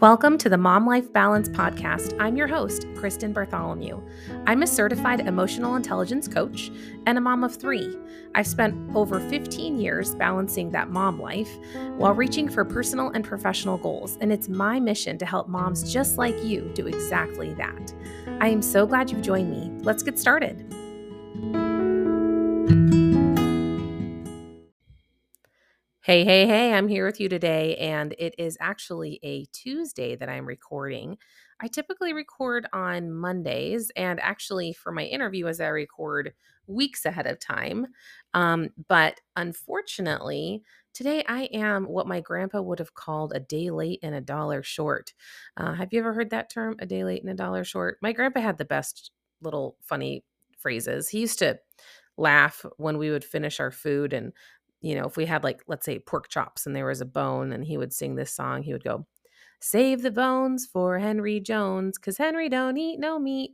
Welcome to the Mom Life Balance Podcast. I'm your host, Kristen Bartholomew. I'm a certified emotional intelligence coach and a mom of three. I've spent over 15 years balancing that mom life while reaching for personal and professional goals, and it's my mission to help moms just like you do exactly that. I am so glad you've joined me. Let's get started. Hey, hey, hey, I'm here with you today, and it is actually a Tuesday that I'm recording. I typically record on Mondays, and actually, for my interview, as I record weeks ahead of time. Um, but unfortunately, today I am what my grandpa would have called a day late and a dollar short. Uh, have you ever heard that term, a day late and a dollar short? My grandpa had the best little funny phrases. He used to laugh when we would finish our food and you know, if we had like, let's say pork chops and there was a bone and he would sing this song, he would go, Save the bones for Henry Jones, because Henry don't eat no meat.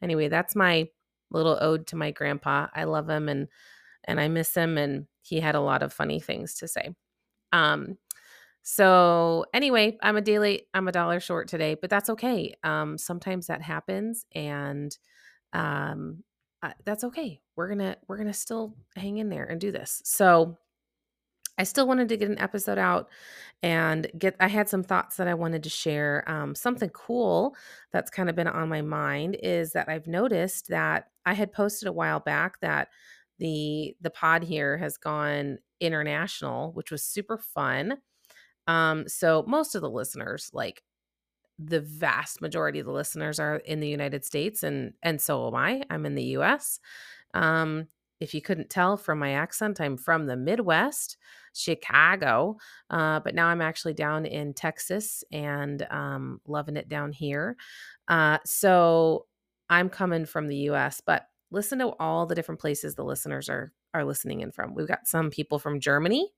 Anyway, that's my little ode to my grandpa. I love him and and I miss him and he had a lot of funny things to say. Um so anyway, I'm a daily I'm a dollar short today, but that's okay. Um sometimes that happens and um uh, that's okay. We're going to we're going to still hang in there and do this. So I still wanted to get an episode out and get I had some thoughts that I wanted to share. Um, something cool that's kind of been on my mind is that I've noticed that I had posted a while back that the the pod here has gone international, which was super fun. Um, so most of the listeners, like the vast majority of the listeners are in the United States and and so am I. I'm in the US. Um, if you couldn't tell from my accent, I'm from the Midwest, Chicago, uh, but now I'm actually down in Texas and um, loving it down here. Uh, so I'm coming from the US, but listen to all the different places the listeners are are listening in from. We've got some people from Germany,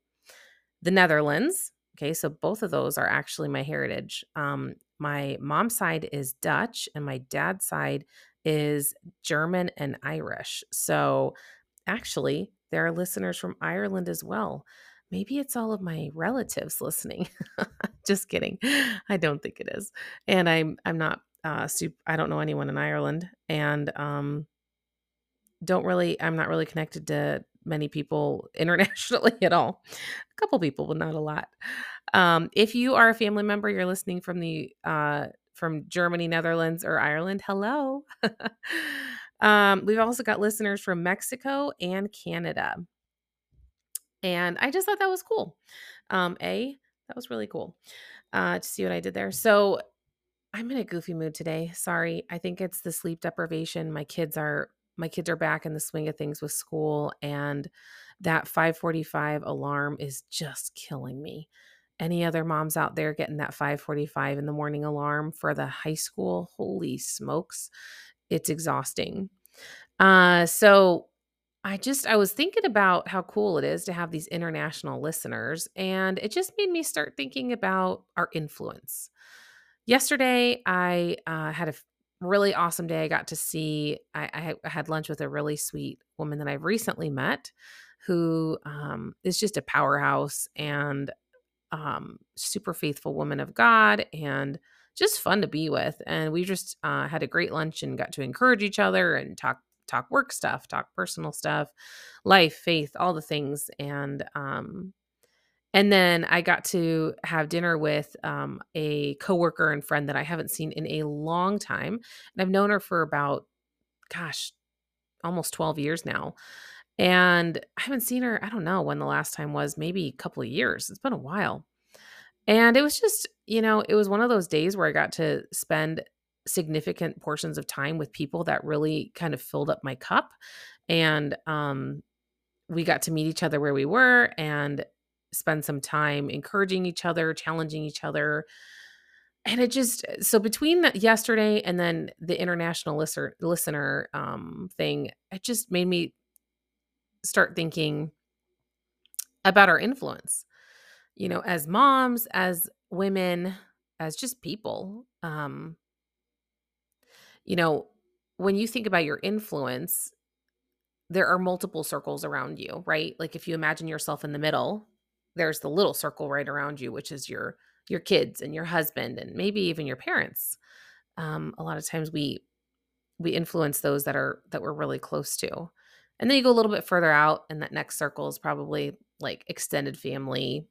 the Netherlands. Okay, so both of those are actually my heritage. Um, my mom's side is Dutch, and my dad's side is German and Irish. So actually, there are listeners from Ireland as well. Maybe it's all of my relatives listening. Just kidding. I don't think it is. And I'm I'm not uh super, I don't know anyone in Ireland and um don't really I'm not really connected to many people internationally at all. A couple people, but not a lot. Um, if you are a family member, you're listening from the uh, from Germany, Netherlands, or Ireland, hello. um, we've also got listeners from Mexico and Canada. And I just thought that was cool. Um, a, that was really cool uh, to see what I did there. So I'm in a goofy mood today. Sorry. I think it's the sleep deprivation. My kids are my kids are back in the swing of things with school and that 545 alarm is just killing me any other moms out there getting that 545 in the morning alarm for the high school holy smokes it's exhausting uh so i just i was thinking about how cool it is to have these international listeners and it just made me start thinking about our influence yesterday i uh, had a really awesome day i got to see I, I had lunch with a really sweet woman that i've recently met who um, is just a powerhouse and um, super faithful woman of God and just fun to be with. And we just uh, had a great lunch and got to encourage each other and talk talk work stuff, talk personal stuff, life, faith, all the things. And um, and then I got to have dinner with um, a coworker and friend that I haven't seen in a long time, and I've known her for about, gosh, almost twelve years now. And I haven't seen her, I don't know when the last time was, maybe a couple of years. It's been a while. And it was just, you know, it was one of those days where I got to spend significant portions of time with people that really kind of filled up my cup. And um, we got to meet each other where we were and spend some time encouraging each other, challenging each other. And it just so between yesterday and then the international listener listener um, thing, it just made me start thinking about our influence you know as moms as women as just people um you know when you think about your influence there are multiple circles around you right like if you imagine yourself in the middle there's the little circle right around you which is your your kids and your husband and maybe even your parents. Um, a lot of times we we influence those that are that we're really close to. And then you go a little bit further out, and that next circle is probably like extended family,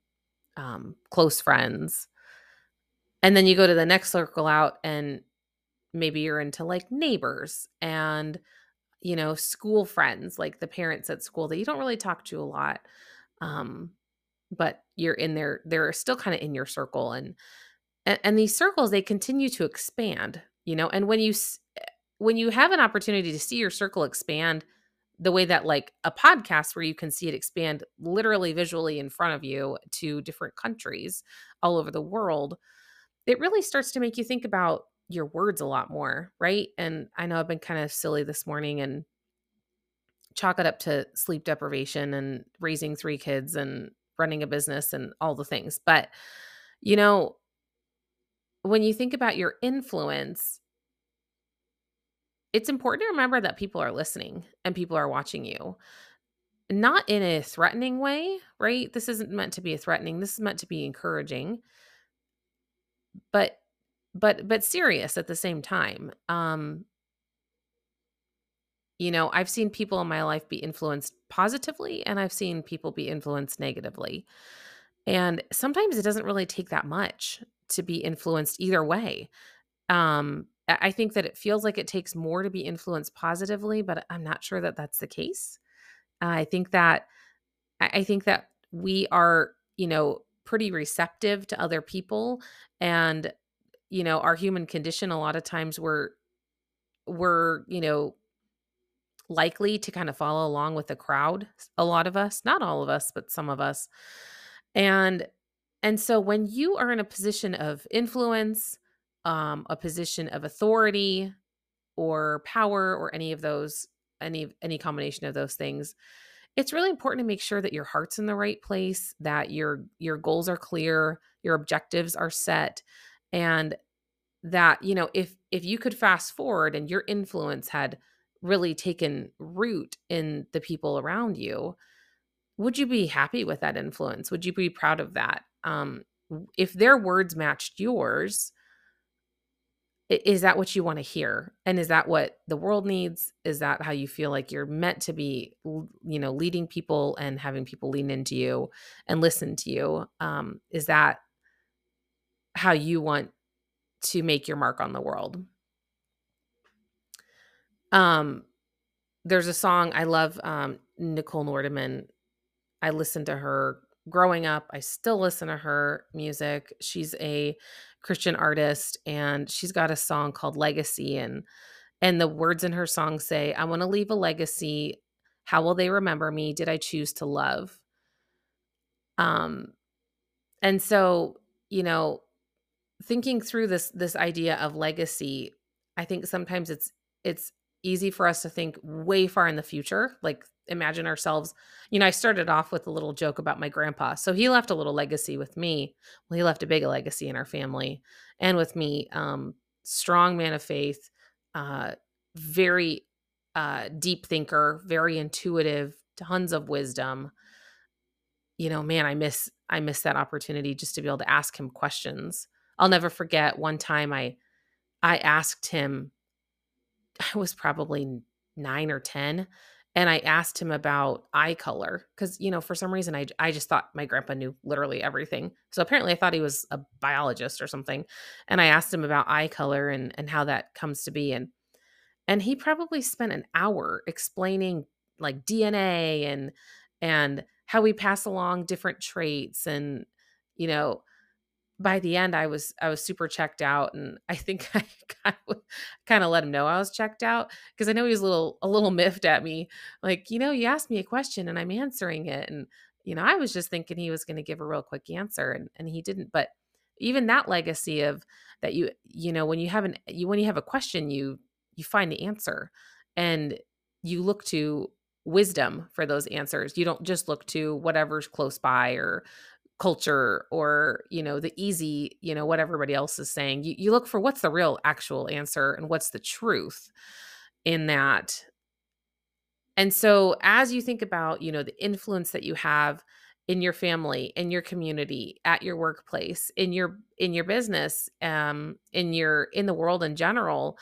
um, close friends. And then you go to the next circle out, and maybe you're into like neighbors and you know school friends like the parents at school that you don't really talk to a lot um but you're in there they're still kind of in your circle and, and and these circles they continue to expand you know and when you when you have an opportunity to see your circle expand the way that like a podcast where you can see it expand literally visually in front of you to different countries all over the world it really starts to make you think about your words a lot more, right? And I know I've been kind of silly this morning and chalk it up to sleep deprivation and raising three kids and running a business and all the things. But, you know, when you think about your influence, it's important to remember that people are listening and people are watching you. Not in a threatening way, right? This isn't meant to be a threatening. This is meant to be encouraging. But but but serious at the same time. Um you know, I've seen people in my life be influenced positively and I've seen people be influenced negatively. And sometimes it doesn't really take that much to be influenced either way. Um I think that it feels like it takes more to be influenced positively, but I'm not sure that that's the case. I think that I think that we are, you know, pretty receptive to other people and you know, our human condition, a lot of times we're we're, you know, likely to kind of follow along with the crowd. A lot of us, not all of us, but some of us. And and so when you are in a position of influence, um, a position of authority or power or any of those, any any combination of those things, it's really important to make sure that your heart's in the right place, that your your goals are clear, your objectives are set, and that you know if if you could fast forward and your influence had really taken root in the people around you would you be happy with that influence? Would you be proud of that? Um if their words matched yours is that what you want to hear? And is that what the world needs? Is that how you feel like you're meant to be you know leading people and having people lean into you and listen to you? Um is that how you want to make your mark on the world. Um, there's a song I love, um, Nichole Nordeman. I listened to her growing up. I still listen to her music. She's a Christian artist and she's got a song called Legacy and and the words in her song say, I want to leave a legacy. How will they remember me? Did I choose to love? Um and so, you know, thinking through this this idea of legacy, I think sometimes it's it's easy for us to think way far in the future, like imagine ourselves. You know, I started off with a little joke about my grandpa. So he left a little legacy with me. Well, he left a big legacy in our family and with me. Um, strong man of faith, uh, very uh, deep thinker, very intuitive, tons of wisdom. You know, man, I miss I miss that opportunity just to be able to ask him questions I'll never forget one time I I asked him I was probably 9 or 10 and I asked him about eye color cuz you know for some reason I I just thought my grandpa knew literally everything. So apparently I thought he was a biologist or something and I asked him about eye color and and how that comes to be and and he probably spent an hour explaining like DNA and and how we pass along different traits and you know by the end I was I was super checked out and I think I kind of let him know I was checked out because I know he was a little a little miffed at me like you know you asked me a question and I'm answering it and you know I was just thinking he was going to give a real quick answer and and he didn't but even that legacy of that you you know when you have an you when you have a question you you find the answer and you look to wisdom for those answers you don't just look to whatever's close by or culture or you know the easy you know what everybody else is saying you, you look for what's the real actual answer and what's the truth in that. And so as you think about you know the influence that you have in your family in your community at your workplace in your in your business um in your in the world in general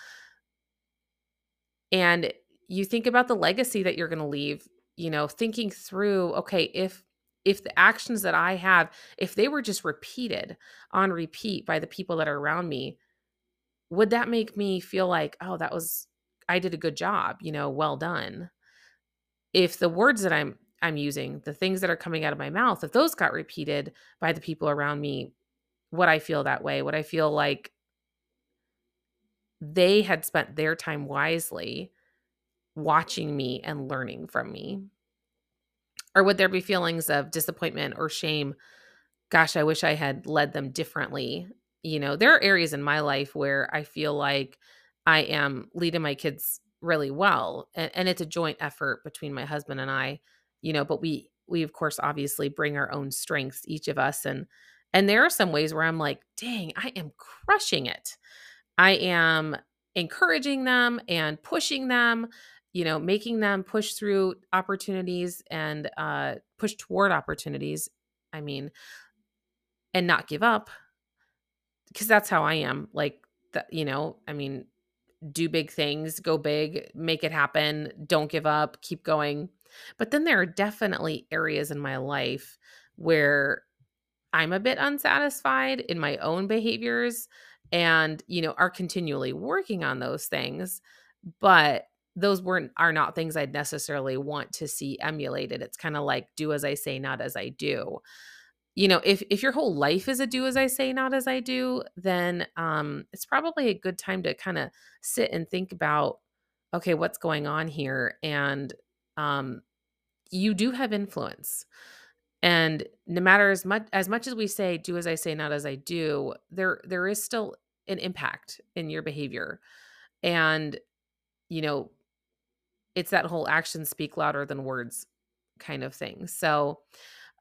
and you think about the legacy that you're going to leave you know thinking through okay if if the actions that i have if they were just repeated on repeat by the people that are around me would that make me feel like oh that was i did a good job you know well done if the words that i'm i'm using the things that are coming out of my mouth if those got repeated by the people around me would i feel that way would i feel like they had spent their time wisely watching me and learning from me? Or would there be feelings of disappointment or shame? Gosh, I wish I had led them differently. You know, there are areas in my life where I feel like I am leading my kids really well and, and it's a joint effort between my husband and I, you know, but we we of course obviously bring our own strengths each of us and and there are some ways where I'm like, "Dang, I am crushing it." I am encouraging them and pushing them, you know, making them push through opportunities and uh, push toward opportunities. I mean, and not give up because that's how I am. Like, that, you know, I mean, do big things, go big, make it happen, don't give up, keep going. But then there are definitely areas in my life where I'm a bit unsatisfied in my own behaviors and you know are continually working on those things but those weren't are not things I'd necessarily want to see emulated. It's kind of like do as I say, not as I do. You know, if if your whole life is a do as I say, not as I do, then um it's probably a good time to kind of sit and think about okay, what's going on here and um you do have influence. And no matter as much as much as we say do as I say, not as I do, there there is still an impact in your behavior. And you know, it's that whole actions speak louder than words kind of thing. So,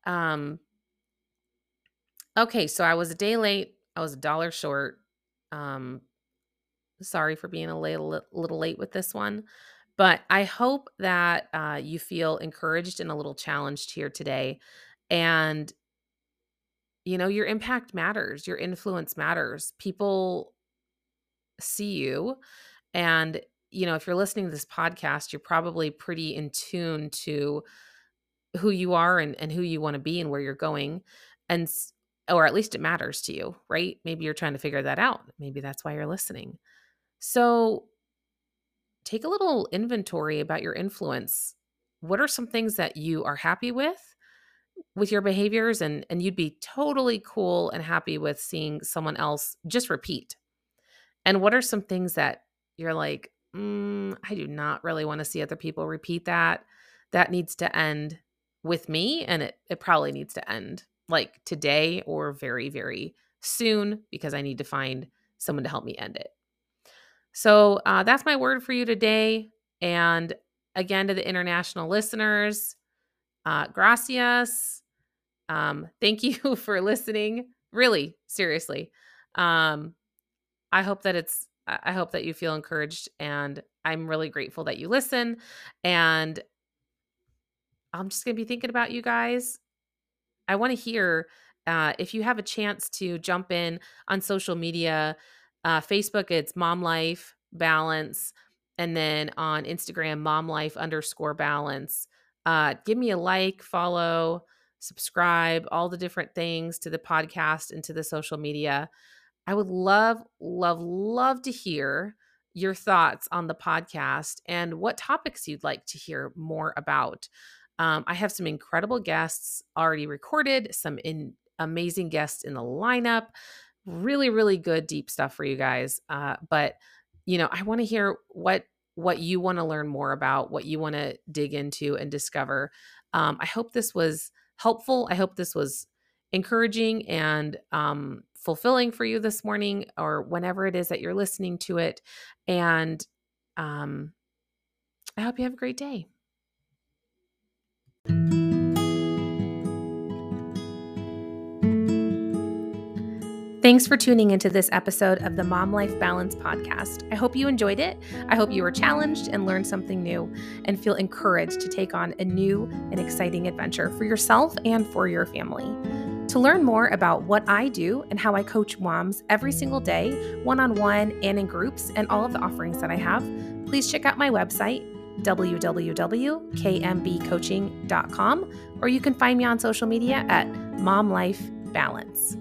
um okay, so I was a day late. I was a dollar short. Um sorry for being a little little late with this one. But I hope that uh, you feel encouraged and a little challenged here today. And, you know, your impact matters, your influence matters. People see you. And, you know, if you're listening to this podcast, you're probably pretty in tune to who you are and, and who you want to be and where you're going. And, or at least it matters to you, right? Maybe you're trying to figure that out. Maybe that's why you're listening. So take a little inventory about your influence. What are some things that you are happy with? with your behaviors and and you'd be totally cool and happy with seeing someone else just repeat and what are some things that you're like mm, i do not really want to see other people repeat that that needs to end with me and it, it probably needs to end like today or very very soon because i need to find someone to help me end it so uh, that's my word for you today and again to the international listeners uh, gracias. Um, thank you for listening. Really, seriously. Um, I hope that it's, I hope that you feel encouraged and I'm really grateful that you listen. And I'm just going to be thinking about you guys. I want to hear uh, if you have a chance to jump in on social media, uh, Facebook, it's Mom Life Balance. And then on Instagram, Mom Life underscore balance. Uh, give me a like, follow, subscribe, all the different things to the podcast and to the social media. I would love, love, love to hear your thoughts on the podcast and what topics you'd like to hear more about. Um, I have some incredible guests already recorded, some in, amazing guests in the lineup. Really, really good, deep stuff for you guys. Uh, but you know, I want to hear what what you want to learn more about, what you want to dig into and discover. Um, I hope this was helpful. I hope this was encouraging and um, fulfilling for you this morning or whenever it is that you're listening to it. And um, I hope you have a great day. Thanks for tuning into this episode of the Mom Life Balance podcast. I hope you enjoyed it. I hope you were challenged and learned something new and feel encouraged to take on a new and exciting adventure for yourself and for your family. To learn more about what I do and how I coach moms every single day, one on one and in groups, and all of the offerings that I have, please check out my website, www.kmbcoaching.com, or you can find me on social media at Mom Life Balance.